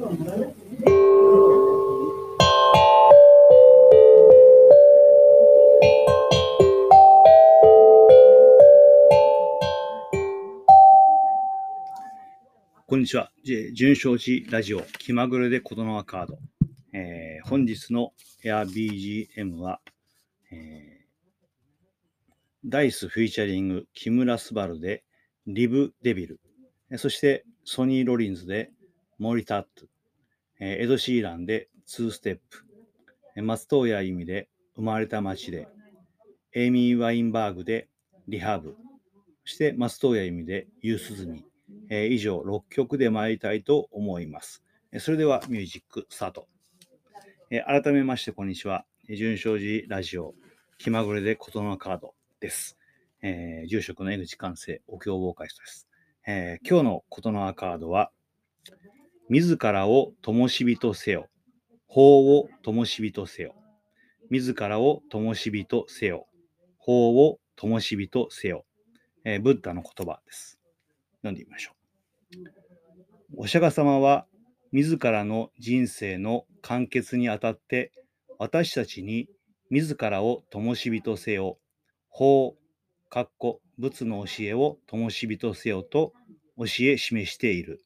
こんにちは。純正寺ラジオ気まぐれで琴ノ若カード。えー、本日の AirBGM は、えー、ダイスフィーチャリング木村昴でリブデビル。そしてソニー・ロリンズでモリタット。エド・シーランでツーステップ。松任谷由実で生まれた街で。エイミー・ワインバーグでリハーブ。そして松任谷由実で夕涼み。えー、以上6曲で参りたいと思います。それではミュージックスタート。えー、改めましてこんにちは。純正寺ラジオ気まぐれで琴のカードです。えー、住職の江口寛生お経ボーカリストです。えー、今日の琴のカードは自らを灯火とせよ。法を灯火とせよ。自らを灯火とせよ。法を灯火とせよ。えー、ブッダの言葉です。読んでみましょう。お釈迦様は自らの人生の完結にあたって私たちに自らを灯火とせよ、法、かっこ仏の教えを灯火とせよと教え示している。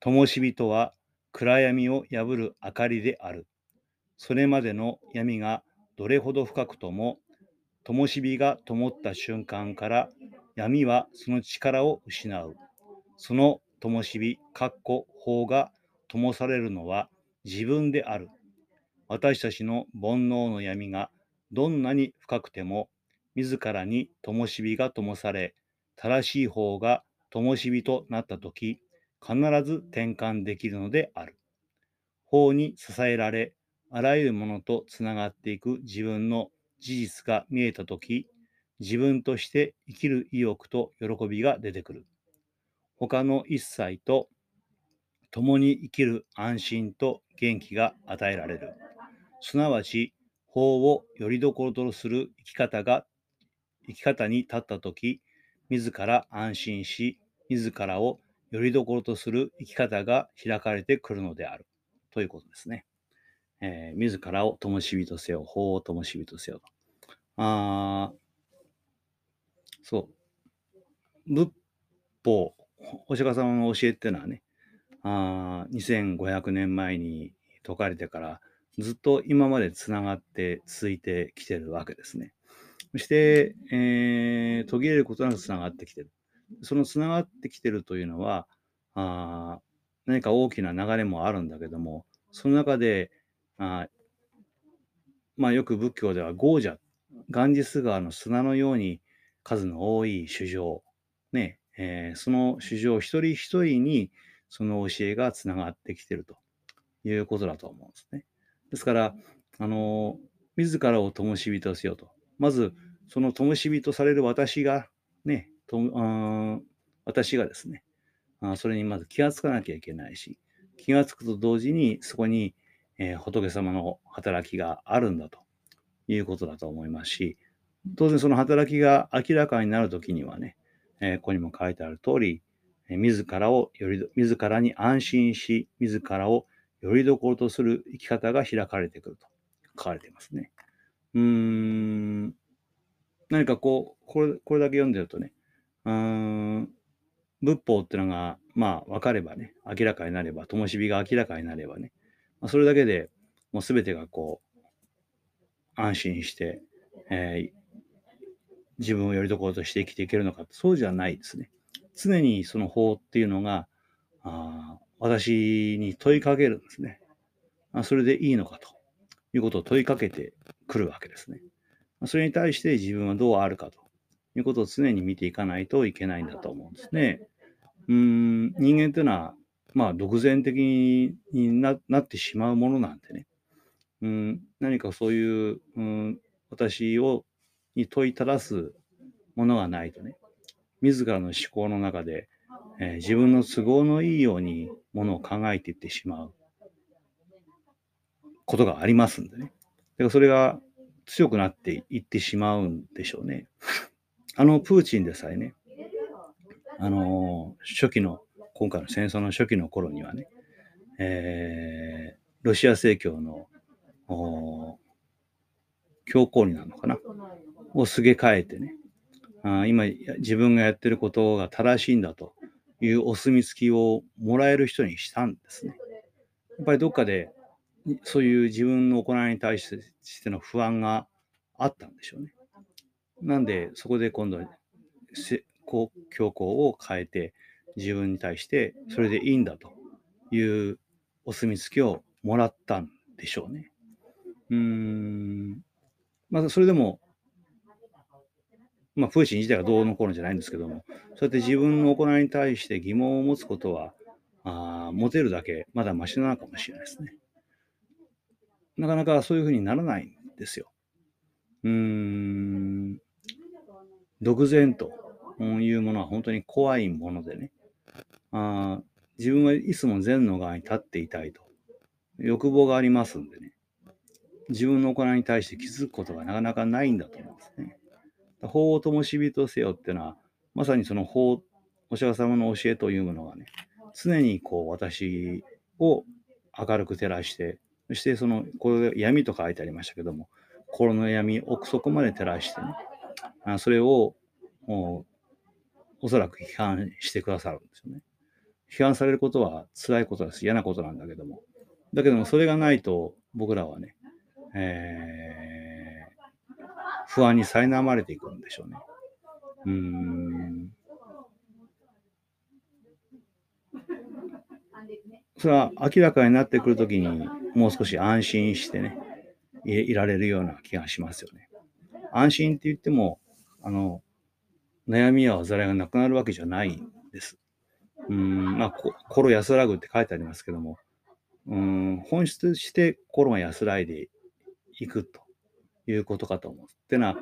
灯火とは暗闇を破る明かりである。それまでの闇がどれほど深くとも、灯火が灯った瞬間から闇はその力を失う。その灯火、かっこ法が灯されるのは自分である。私たちの煩悩の闇がどんなに深くても、自らに灯火が灯され、正しい方が灯火となったとき、必ず転換できるのである。法に支えられ、あらゆるものとつながっていく自分の事実が見えたとき、自分として生きる意欲と喜びが出てくる。他の一切と共に生きる安心と元気が与えられる。すなわち、法をよりどころとする生き方が、生き方に立ったとき、自ら安心し、自らをよりどころとする生き方が開かれてくるのである。ということですね。えー、自らを灯火とせよ、法を灯火とせよと。あそう。仏法、お釈迦様の教えっていうのはね、あ2500年前に説かれてからずっと今までつながって続いてきてるわけですね。そして、えー、途切れることなくつながってきてる。そのつながってきてるというのは、あ何か大きな流れもあるんだけども、その中で、あまあよく仏教ではゴージャ、ガンジス川の砂のように数の多い主情、ね、えー、その主情一人一人にその教えがつながってきてるということだと思うんですね。ですから、あの、自らを灯火とせよと。まず、その灯火とされる私が、ね、とあ私がですねあ、それにまず気がつかなきゃいけないし、気がつくと同時にそこに、えー、仏様の働きがあるんだということだと思いますし、当然その働きが明らかになるときにはね、えー、ここにも書いてある通り、えー、自らをより、自らに安心し、自らをよりどころとする生き方が開かれてくると書かれていますね。うーん、何かこう、これこれだけ読んでるとね、うーん、仏法っていうのが、まあ、分かればね、明らかになれば、灯火が明らかになればね、まあ、それだけでもう全てがこう、安心して、えー、自分をよりどころとして生きていけるのかそうじゃないですね。常にその法っていうのがあ私に問いかけるんですねあ。それでいいのかということを問いかけてくるわけですね。それに対して自分はどうあるかということを常に見ていかないといけないんだと思うんですね。うん人間というのは、まあ、独善的になってしまうものなんでね。うん何かそういう、うん、私をに問いただすものがないとね、自らの思考の中で、えー、自分の都合のいいようにものを考えていってしまうことがありますんでね。だからそれが強くなっていってしまうんでしょうね。あの、プーチンでさえね、あの、初期の、今回の戦争の初期の頃にはね、えー、ロシア正教の教皇になるのかなをすげ替えてねあ今自分がやってることが正しいんだというお墨付きをもらえる人にしたんですね。やっぱりどっかでそういう自分の行いに対しての不安があったんでしょうね。なんでそこで今度こう教皇を変えて自分に対してそれでいいんだというお墨付きをもらったんでしょうね。うーん。まあそれでも、まあプーチン自体がどうのこうのじゃないんですけども、そうやって自分の行いに対して疑問を持つことは、あ持てるだけまだマシなのかもしれないですね。なかなかそういうふうにならないんですよ。うーん。独善というものは本当に怖いものでね。あ自分はいつも善の側に立っていたいと。欲望がありますんでね。自分の行いに対して気づくことがなかなかないんだと思うんですね。法を灯し火とせよっていうのは、まさにその法、お釈迦様の教えというものがね、常にこう私を明るく照らして、そしてその、これ闇と書いてありましたけども、心の闇、奥底まで照らしてね、あそれをおそらく批判してくださるんですよね。批判されることは辛いことです。嫌なことなんだけども。だけども、それがないと僕らはね、えー、不安に苛まれていくんでしょうね。うん。それは明らかになってくるときにもう少し安心してねい、られるような気がしますよね。安心って言っても、あの、悩みや煩いがなくなるわけじゃないんです。うん、まあ、心安らぐって書いてありますけども、うん、本質して心が安らいでいくということかと思う。ってのは、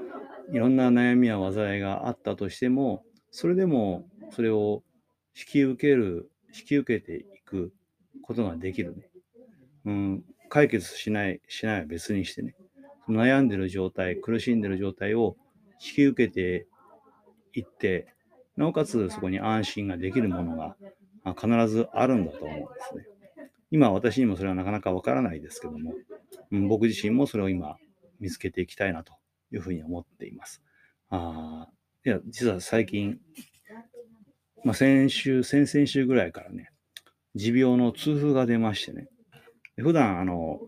いろんな悩みや災いがあったとしても、それでもそれを引き受ける、引き受けていくことができるね。うん、解決しない、しないは別にしてね、悩んでる状態、苦しんでる状態を引き受けていって、なおかつそこに安心ができるものが必ずあるんだと思うんですね。今私にもそれはなかなかわからないですけども、うん、僕自身もそれを今見つけていきたいなというふうに思っています。あいや、実は最近、まあ、先週、先々週ぐらいからね、持病の痛風が出ましてね、普段、あの、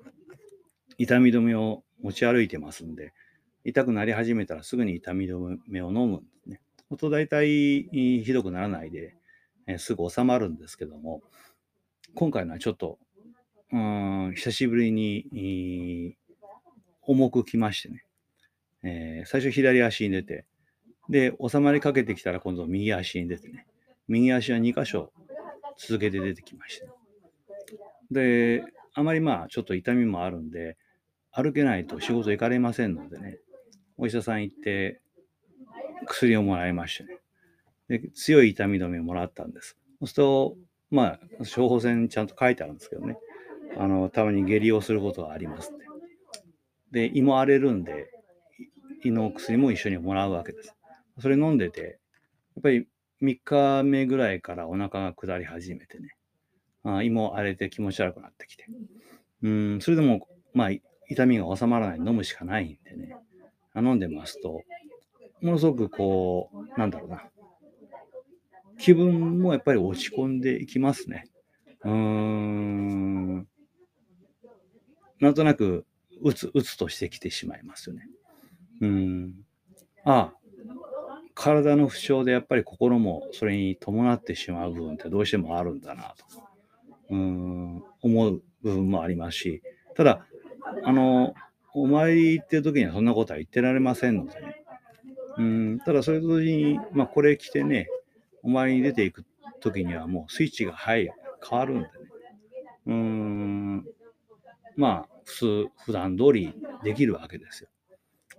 痛み止めを持ち歩いてますんで、痛くなり始めたらすぐに痛み止めを飲むんですね。と大体ひどくならないで、え、すぐ収まるんですけども、今回のはちょっと、うん、久しぶりに、重くきましてね、えー、最初左足に出て、で、収まりかけてきたら今度右足に出てね、右足は2箇所続けて出てきました。で、あまりまあちょっと痛みもあるんで、歩けないと仕事行かれませんのでね、お医者さん行って薬をもらいましてね。で、強い痛み止めをもらったんです。そうすると、まあ、処方箋ちゃんと書いてあるんですけどね。あの、たまに下痢をすることがありますって。で、胃も荒れるんで、胃の薬も一緒にもらうわけです。それ飲んでて、やっぱり3日目ぐらいからお腹が下り始めてね。あ胃も荒れて気持ち悪くなってきて。うん、それでも、まあ、痛みが収まらない飲むしかないんでね。飲んでますと、ものすごくこう、なんだろうな。気分もやっぱり落ち込んでいきますね。うーん。なんとなく、うつ、うつとしてきてしまいますよね。うん。ああ、体の不調でやっぱり心もそれに伴ってしまう部分ってどうしてもあるんだなと、うん、思う部分もありますし、ただ、あの、お参り行ってる時にはそんなことは言ってられませんのでね。うん、ただそれと同時に、まあこれ着てね、お参りに出ていく時にはもうスイッチが入変わるんでね。うん、まあ普通、普段通りできるわけですよ。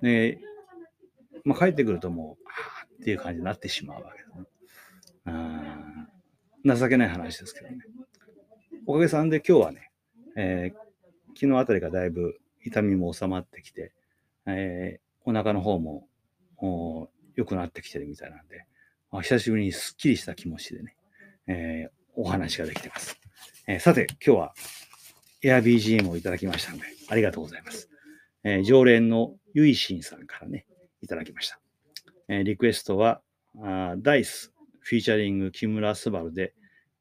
で、まあ帰ってくるともう、ああっていう感じになってしまうわけですね。うん情けない話ですけどね。おかげさんで今日はね、えー、昨日あたりがだいぶ痛みも収まってきて、えー、お腹の方も良くなってきてるみたいなんで、久しぶりにすっきりした気持ちでね、えー、お話ができてます。えー、さて、今日は AirBGM をいただきましたので、ありがとうございます。えー、常連のゆいしんさんからね、いただきました。えー、リクエストは、あダイス、フィーチャリング木村昴で、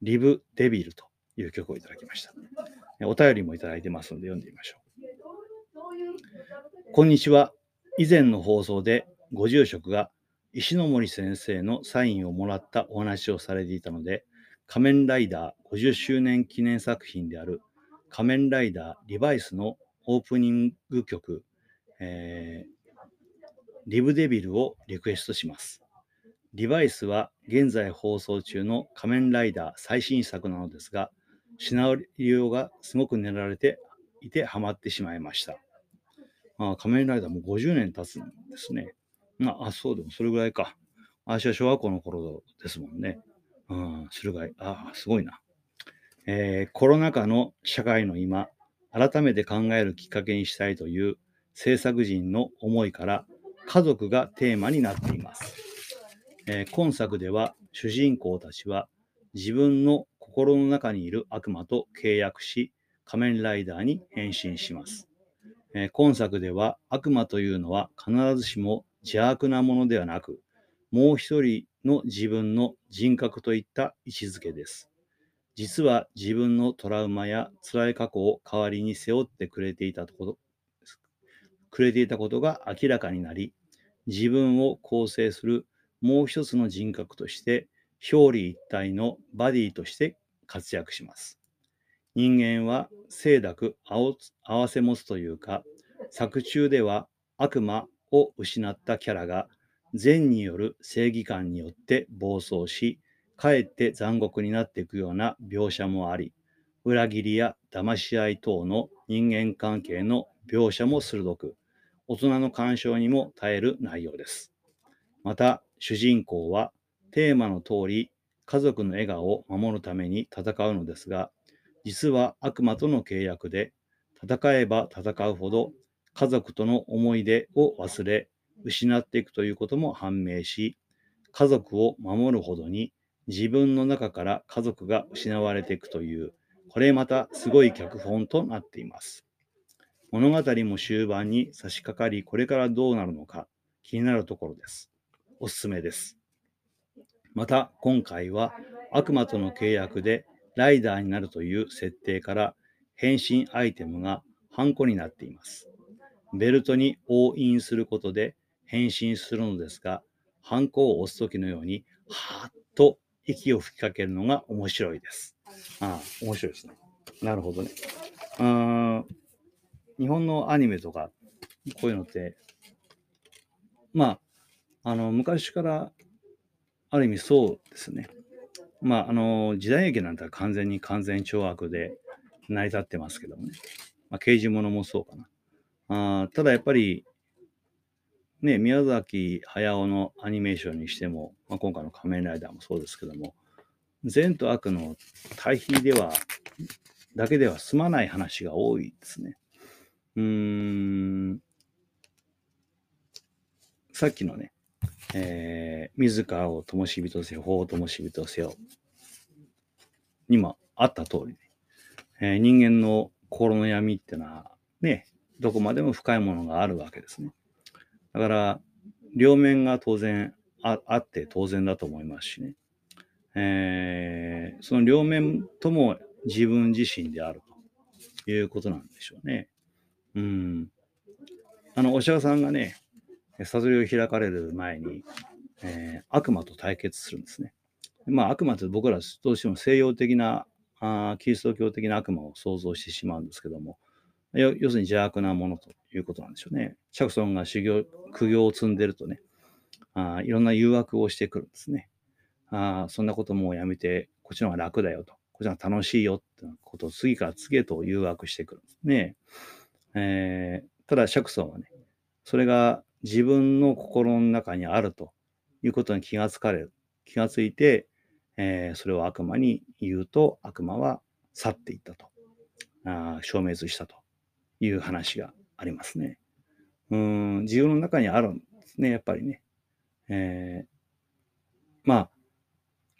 リブ・デビルという曲をいただきました。お便りもいただいてますので読んでみましょう。こんにちは。以前の放送でご住職が石森先生のサインをもらったお話をされていたので、仮面ライダー50周年記念作品である仮面ライダーリバイスのオープニング曲、えー、リブデビルをリクエストします。リバイスは現在放送中の仮面ライダー最新作なのですが、シナリオがすごく練られていてハマってしまいました。あ仮面ライダーも50年経つんですね。まあ、あ、そうでもそれぐらいか。私は小学校の頃ですもんね。うん、駿河あ、すごいな。えー、コロナ禍の社会の今、改めて考えるきっかけにしたいという制作人の思いから家族がテーマになっています。えー、今作では主人公たちは自分の心の中にいる悪魔と契約し仮面ライダーに変身します。えー、今作では悪魔というのは必ずしも邪悪なものではなくもう一人の自分の人格といった位置づけです。実は自分のトラウマや辛い過去を代わりに背負ってくれていたことくれていたことが明らかになり、自分を構成するもう一つの人格として、表裏一体のバディとして活躍します。人間は清濁合わせ持つというか、作中では悪魔を失ったキャラが善による正義感によって暴走し、かえって残酷になっていくような描写もあり、裏切りや騙し合い等の人間関係の描写も鋭く、大人の干渉にも耐える内容です。また、主人公はテーマの通り、家族の笑顔を守るために戦うのですが、実は悪魔との契約で、戦えば戦うほど家族との思い出を忘れ、失っていくということも判明し、家族を守るほどに自分の中から家族が失われていくという、これまたすごい脚本となっています。物語も終盤に差し掛かり、これからどうなるのか気になるところです。おすすめです。また、今回は悪魔との契約でライダーになるという設定から変身アイテムがハンコになっています。ベルトに押印することで変身するのですが、ハンコを押すときのように、はーっと息を吹きかけるのが面白いです。ああ、面白いですね。なるほどね。あ日本のアニメとか、こういうのって、まあ、あの、昔からある意味そうですね。まあ、あの、時代劇なんて完全に完全懲悪で成り立ってますけどもね。まあ、刑事物もそうかな。あただやっぱり、ね、宮崎駿のアニメーションにしても、まあ、今回の仮面ライダーもそうですけども、善と悪の対比では、だけでは済まない話が多いですね。うーん、さっきのね、えー、自らを灯火とせよ、法を灯火とせよ、にもあった通り、ね、えー、人間の心の闇ってのは、ね、どこまでも深いものがあるわけですね。だから、両面が当然ああって当然だと思いますしね。えー、その両面とも自分自身であるということなんでしょうね。うん。あの、お釈迦さんがね、悟りを開かれる前に、えー、悪魔と対決するんですね。まあ、悪魔って僕らどうしても西洋的なあキリスト教的な悪魔を想像してしまうんですけども、要するに邪悪なものということなんでしょうね。シャクソンが修行、苦行を積んでるとね、あいろんな誘惑をしてくるんですね。あそんなこともうやめて、こっちの方が楽だよと。こっちの方が楽しいよってことを次から次へと誘惑してくるんですね。えー、ただ、シャクソンはね、それが自分の心の中にあるということに気がつかれる。気がついて、えー、それを悪魔に言うと、悪魔は去っていったと。あ消滅したという話がありますね。うん、自分の中にあるんですね、やっぱりね。えー、まあ、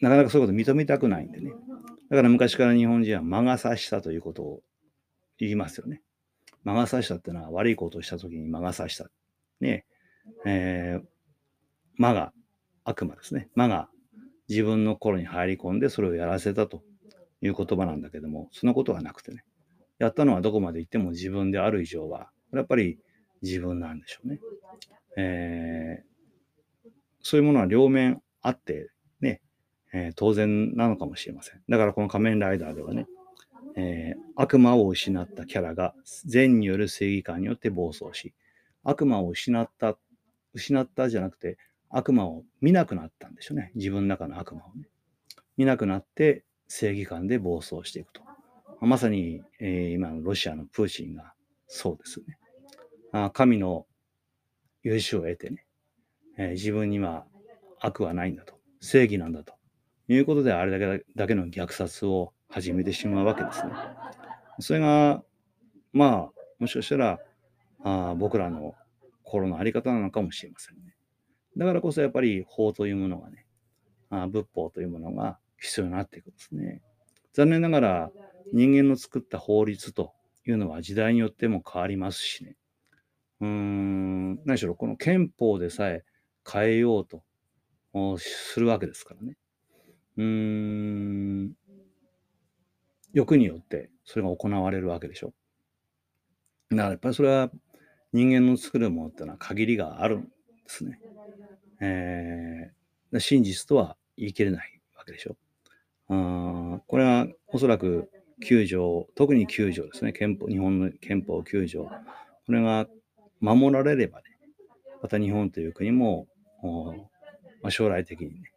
なかなかそういうこと認めたくないんでね。だから昔から日本人は魔が差したということを言いますよね。魔が差したっていうのは悪いことをしたときに魔が差した。ね。えー、魔が悪魔ですね。魔が自分の心に入り込んでそれをやらせたという言葉なんだけども、そのことはなくてね。やったのはどこまで行っても自分である以上は、やっぱり自分なんでしょうね。えー、そういうものは両面あってね、えー、当然なのかもしれません。だからこの仮面ライダーではね、えー、悪魔を失ったキャラが善による正義感によって暴走し、悪魔を失った、失ったじゃなくて、悪魔を見なくなったんでしょうね。自分の中の悪魔をね。見なくなって正義感で暴走していくと。まさに、えー、今のロシアのプーチンがそうですね。あ神の許しを得てね、えー、自分には悪はないんだと、正義なんだということで、あれだけだけの虐殺を始めてしまうわけですね。それが、まあ、もしかしたら、あ僕らの心の在り方なのかもしれませんね。だからこそやっぱり法というものがね、あ仏法というものが必要になっていくんですね。残念ながら人間の作った法律というのは時代によっても変わりますしね。うーん、何しろこの憲法でさえ変えようとするわけですからね。うーん、欲によってそれが行われるわけでしょ。だからやっぱりそれは人間の作るものっていうのは限りがあるんですね。えー、真実とは言い切れないわけでしょ。あこれはおそらく9条、特に9条ですね、憲法、日本の憲法9条。これが守られればね、また日本という国も、まあ、将来的にね、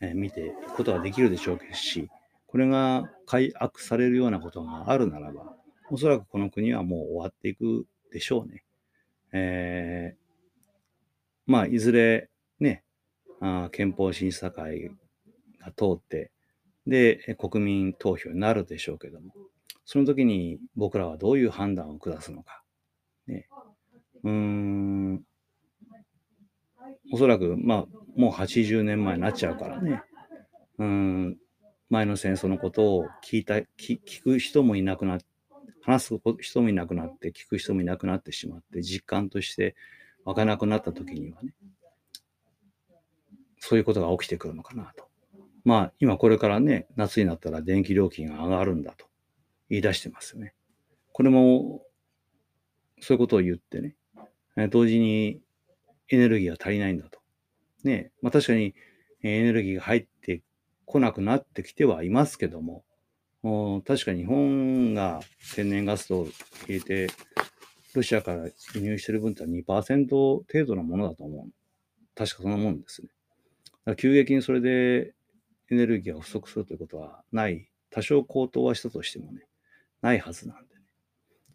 えー、見ていくことができるでしょうし、これが改悪されるようなことがあるならば、おそらくこの国はもう終わっていくでしょうね。えー、まあ、いずれね、あ憲法審査会が通って、で、国民投票になるでしょうけども、その時に僕らはどういう判断を下すのか。ね、うん、おそらく、まあ、もう80年前になっちゃうからね、うん、前の戦争のことを聞いた、聞く人もいなくなって、話す人もいなくなって、聞く人もいなくなってしまって、実感として湧かなくなった時にはね、そういうことが起きてくるのかなと。まあ、今これからね、夏になったら電気料金が上がるんだと言い出してますよね。これも、そういうことを言ってね、同時にエネルギーが足りないんだと。ね、まあ確かにエネルギーが入って来なくなってきてはいますけども、確かに日本が天然ガスを入れて、ロシアから輸入してる分っては2%程度のものだと思う。確かそのもんですね。急激にそれでエネルギーが不足するということはない。多少高騰はしたとしてもね、ないはずなんでね。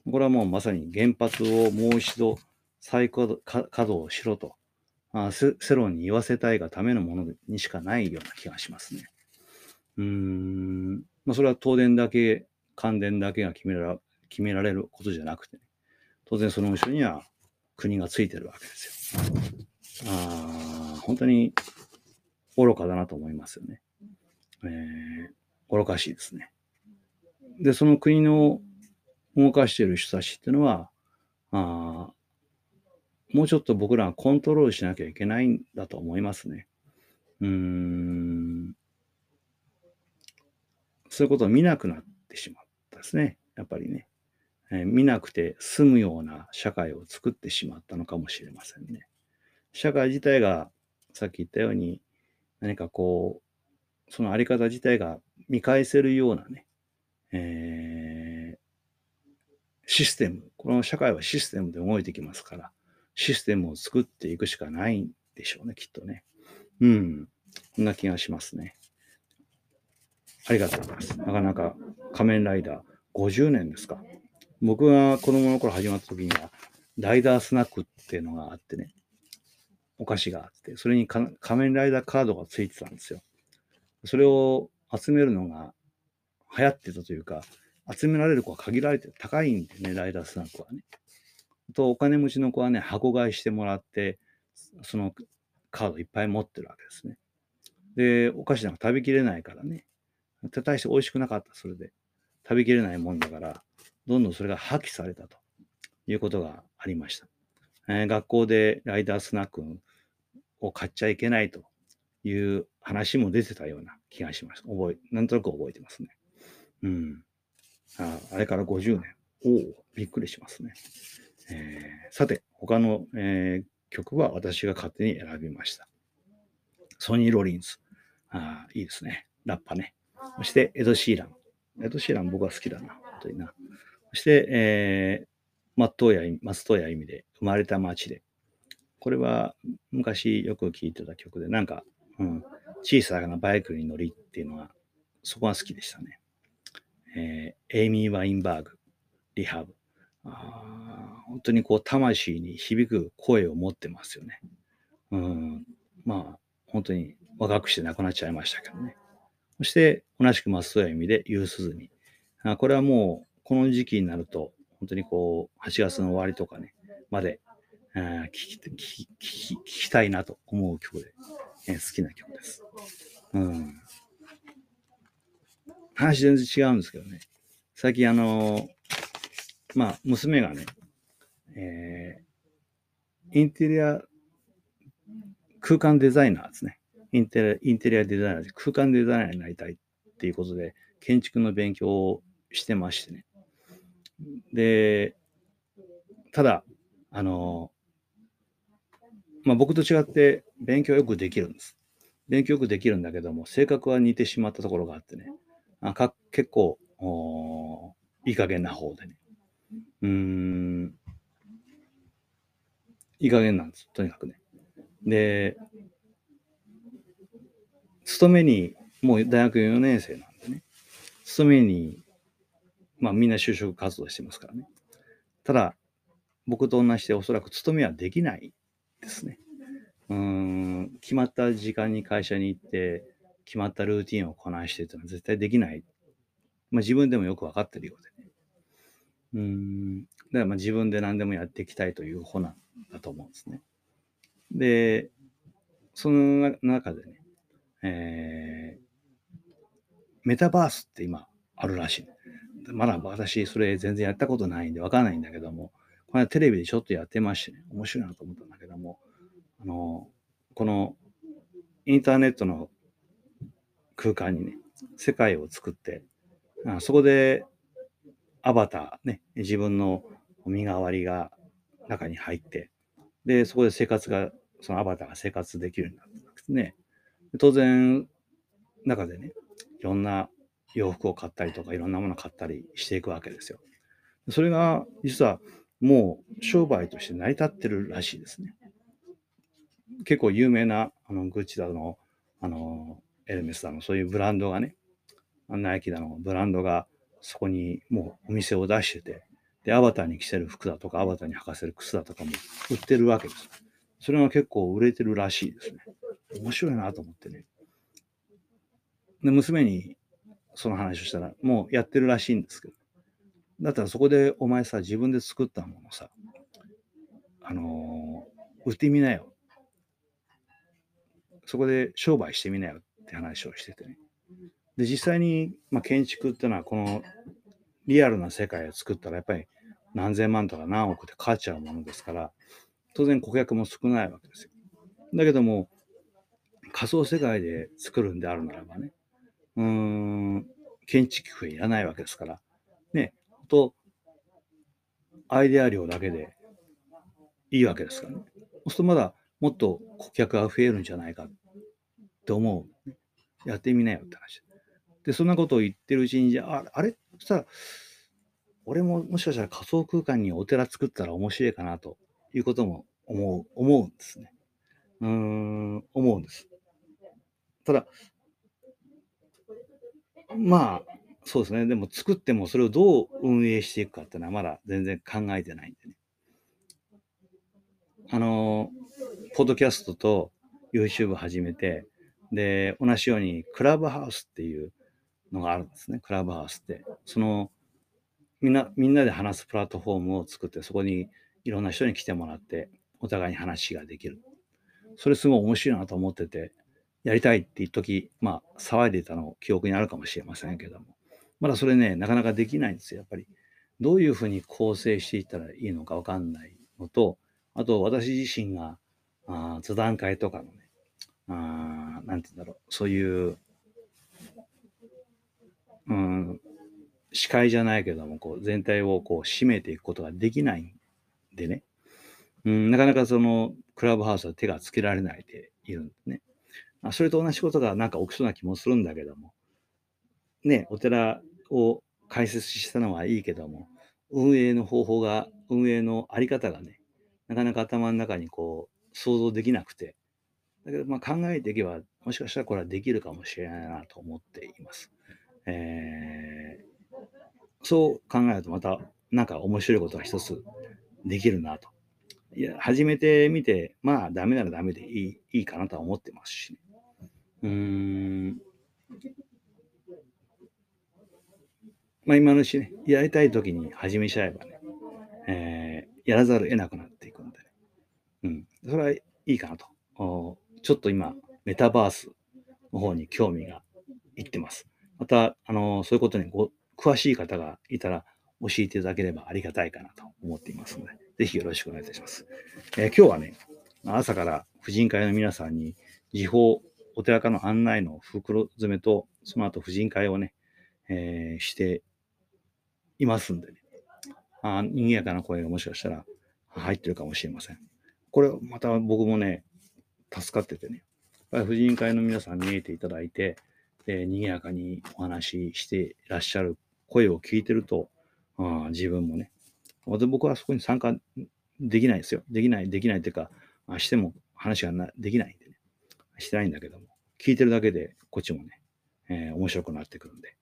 これはもうまさに原発をもう一度再稼働しろと、あ世論に言わせたいがためのものにしかないような気がしますね。うーん、まあ、それは東電だけ、関電だけが決めら決められることじゃなくて、ね、当然その後ろには国がついてるわけですよ。あ本当に愚かだなと思いますよね。えー、愚かしいですね。で、その国の動かしている人たちっていうのは、あもうちょっと僕らがコントロールしなきゃいけないんだと思いますね。うん。そういうことを見なくなってしまったですね。やっぱりね。えー、見なくて済むような社会を作ってしまったのかもしれませんね。社会自体がさっき言ったように何かこう、そのあり方自体が見返せるようなね、えー、システム、この社会はシステムで動いてきますから、システムを作っていくしかないんでしょうね、きっとね。うん。こんな気がしますね。ありがとうございます。なかなか仮面ライダー50年ですか。僕が子供の頃始まった時には、ライダースナックっていうのがあってね、お菓子があって、それに仮面ライダーカードがついてたんですよ。それを集めるのが流行ってたというか、集められる子は限られて高いんでね、ライダースナックはね。あと、お金持ちの子はね、箱買いしてもらって、そのカードいっぱい持ってるわけですね。で、お菓子なんか食べきれないからね。大して美味しくなかった、それで。食べきれないもんだから、どんどんそれが破棄されたということがありました。えー、学校でライダースナックを買っちゃいけないという話も出てたような気がします。覚え、なんとなく覚えてますね。うん。ああれから50年。おお、びっくりしますね。えー、さて、他の、えー、曲は私が勝手に選びました。ソニー・ロリンズ。あいいですね。ラッパね。そして、エド・シーラン。エド・シーラン僕は好きだな。本当にな。そして、えー、松任谷松任谷由実で生まれた街で。これは昔よく聴いてた曲で、なんか、うん、小さなバイクに乗りっていうのが、そこが好きでしたね。えー、エイミー・ワインバーグ、リハブ。あ本当にこう、魂に響く声を持ってますよね。うん、まあ、本当に若くして亡くなっちゃいましたけどね。そして、同じく松任谷由実で、夕涼み。あこれはもう、この時期になると、本当にこう、8月の終わりとかね、まで、聞き聞ききたいなと思う曲で、えー、好きな曲です。うん。話全然違うんですけどね。最近あのまあ、娘がね、えー、インテリア、空間デザイナーですね。インテリアインテリアデザイナー空間デザイナーになりたいっていうことで、建築の勉強をしてましてね。で、ただ、あの、まあ、僕と違って勉強よくできるんです。勉強よくできるんだけども、性格は似てしまったところがあってね、あか結構いい加減な方でね。うーん、いい加減なんです、とにかくね。で、勤めに、もう大学4年生なんでね、勤めにまあみんな就職活動してますからね。ただ、僕と同じでおそらく勤めはできないですね。うん、決まった時間に会社に行って、決まったルーティンをこなしてというのは絶対できない。まあ自分でもよくわかってるようでね。うん、だからまあ自分で何でもやっていきたいという方なんだと思うんですね。で、その中でね、えー、メタバースって今あるらしい。まだ私、それ全然やったことないんでわからないんだけども、このテレビでちょっとやってましてね、面白いなと思ったんだけども、あの、このインターネットの空間にね、世界を作って、あそこでアバターね、自分の身代わりが中に入って、で、そこで生活が、そのアバターが生活できるようになったんですね。当然、中でね、いろんな洋服を買ったりとかいろんなものを買ったりしていくわけですよ。それが実はもう商売として成り立ってるらしいですね。結構有名なあのグッチだの、あのエルメスだの、そういうブランドがね、ナイキだの、ブランドがそこにもうお店を出してて、で、アバターに着せる服だとか、アバターに履かせる靴だとかも売ってるわけです。それが結構売れてるらしいですね。面白いなと思ってね。で、娘にその話をしたら、もうやってるらしいんですけど。だったらそこでお前さ、自分で作ったものさ、あのー、売ってみなよ。そこで商売してみなよって話をしててね。で、実際に、まあ、建築っていうのは、このリアルな世界を作ったら、やっぱり何千万とか何億で買っちゃうものですから、当然顧客も少ないわけですよ。だけども、仮想世界で作るんであるならばね、うん、建築費いらないわけですから、ね、と、アイデア量だけでいいわけですからね。そうするとまだもっと顧客が増えるんじゃないかって思う。やってみなよって話。で、そんなことを言ってるうちに、じゃあ、あれ？そしたら、俺ももしかしたら仮想空間にお寺作ったら面白いかなということも思う、思うんですね。うーん、思うんです。ただ、まあ、そうですね。でも作ってもそれをどう運営していくかっていうのはまだ全然考えてないんでね。あの、ポッドキャストと YouTube 始めて、で、同じようにクラブハウスっていうのがあるんですね。クラブハウスって。その、みんな、みんなで話すプラットフォームを作って、そこにいろんな人に来てもらって、お互いに話ができる。それすごい面白いなと思ってて、やりたいって一時、まあ、騒いでたの記憶にあるかもしれませんけども、まだそれね、なかなかできないんですよ。やっぱり、どういうふうに構成していったらいいのかわかんないのと、あと、私自身が、あ座談会とかのね、あなんて言うんだろう、そういう、うん、司会じゃないけども、こう、全体をこう、締めていくことができないんでね、うん、なかなかその、クラブハウスは手がつけられないでいるんですね。あそれと同じことがなんか起きそうな気もするんだけども、ね、お寺を開設したのはいいけども、運営の方法が、運営のあり方がね、なかなか頭の中にこう、想像できなくて、だけどまあ考えていけば、もしかしたらこれはできるかもしれないなと思っています。えー、そう考えるとまたなんか面白いことが一つできるなと。いや、始めてみて、まあダメならダメでいいいいかなとは思ってますしね。うーん。まあ今のうちね、やりたい時に始めちゃえばね、えー、やらざるを得なくなっていくんでね。うん。それはいいかなと。ちょっと今、メタバースの方に興味がいってます。また、あの、そういうことにご詳しい方がいたら教えていただければありがたいかなと思っていますので、ぜひよろしくお願いいたします。えー、今日はね、朝から婦人会の皆さんに時報お寺からの案内の袋詰めと、その後婦人会をね、えー、していますんでね、あ賑やかな声がもしかしたら入ってるかもしれません。これ、また僕もね、助かっててね、やっぱり婦人会の皆さん見えていただいて、で、賑やかにお話ししていらっしゃる声を聞いてると、あ自分もね、僕はそこに参加できないですよ。できない、できないっていうか、しても話がなできないんでね。してないんだけども、聞いてるだけでこっちもね、えー、面白くなってくるんで、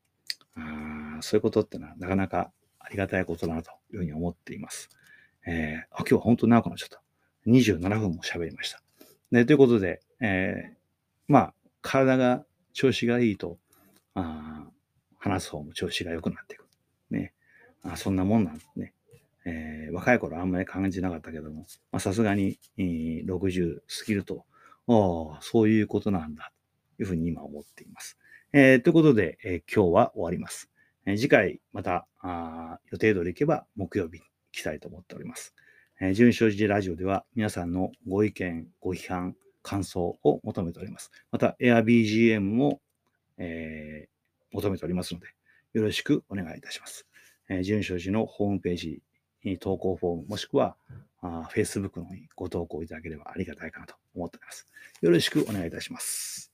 あそういうことってのはなかなかありがたいことだなというふうに思っています。えー、あ今日は本当に長くなっちゃった。27分も喋りました。ね、ということで、えー、まあ、体が調子がいいと、あ話す方も調子が良くなっていく。ね。あそんなもんなんですね。えー、若い頃あんまり感じなかったけども、さすがに、えー、60過ぎると、ああ、そういうことなんだ、いうふうに今思っています。えー、ということで、えー、今日は終わります。えー、次回またあ予定通り行けば木曜日に来たいと思っております。えー、純正寺ラジオでは皆さんのご意見、ご批判、感想を求めております。また AirBGM も、えー、求めておりますので、よろしくお願いいたします。えー、純正寺のホームページに投稿フォーム、もしくはあ Facebook の方にご投稿いただければありがたいかなと思っております。よろしくお願いいたします。